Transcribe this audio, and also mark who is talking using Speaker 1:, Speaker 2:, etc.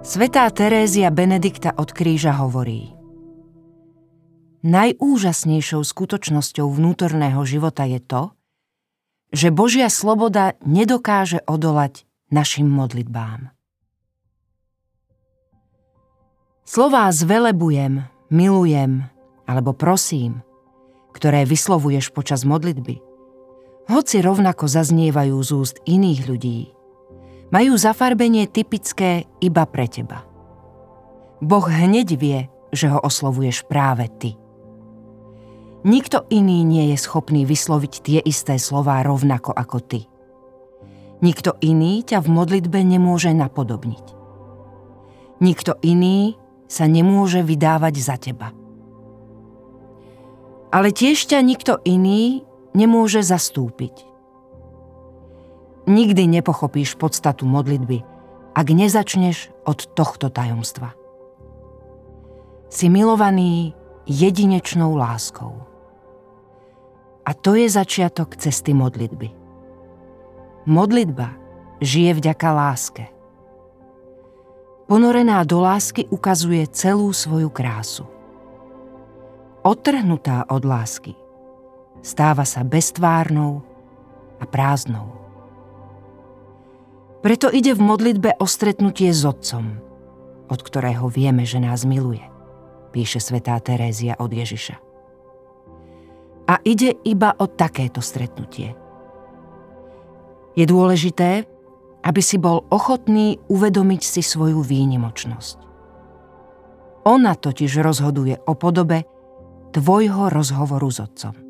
Speaker 1: Svetá Terézia Benedikta od kríža hovorí Najúžasnejšou skutočnosťou vnútorného života je to, že Božia sloboda nedokáže odolať našim modlitbám. Slová zvelebujem, milujem alebo prosím, ktoré vyslovuješ počas modlitby, hoci rovnako zaznievajú z úst iných ľudí, majú zafarbenie typické iba pre teba. Boh hneď vie, že ho oslovuješ práve ty. Nikto iný nie je schopný vysloviť tie isté slová rovnako ako ty. Nikto iný ťa v modlitbe nemôže napodobniť. Nikto iný sa nemôže vydávať za teba. Ale tiež ťa nikto iný nemôže zastúpiť. Nikdy nepochopíš podstatu modlitby, ak nezačneš od tohto tajomstva. Si milovaný jedinečnou láskou. A to je začiatok cesty modlitby. Modlitba žije vďaka láske. Ponorená do lásky ukazuje celú svoju krásu. Otrhnutá od lásky stáva sa beztvárnou a prázdnou. Preto ide v modlitbe o stretnutie s Otcom, od ktorého vieme, že nás miluje, píše svätá Terézia od Ježiša. A ide iba o takéto stretnutie. Je dôležité, aby si bol ochotný uvedomiť si svoju výnimočnosť. Ona totiž rozhoduje o podobe tvojho rozhovoru s Otcom.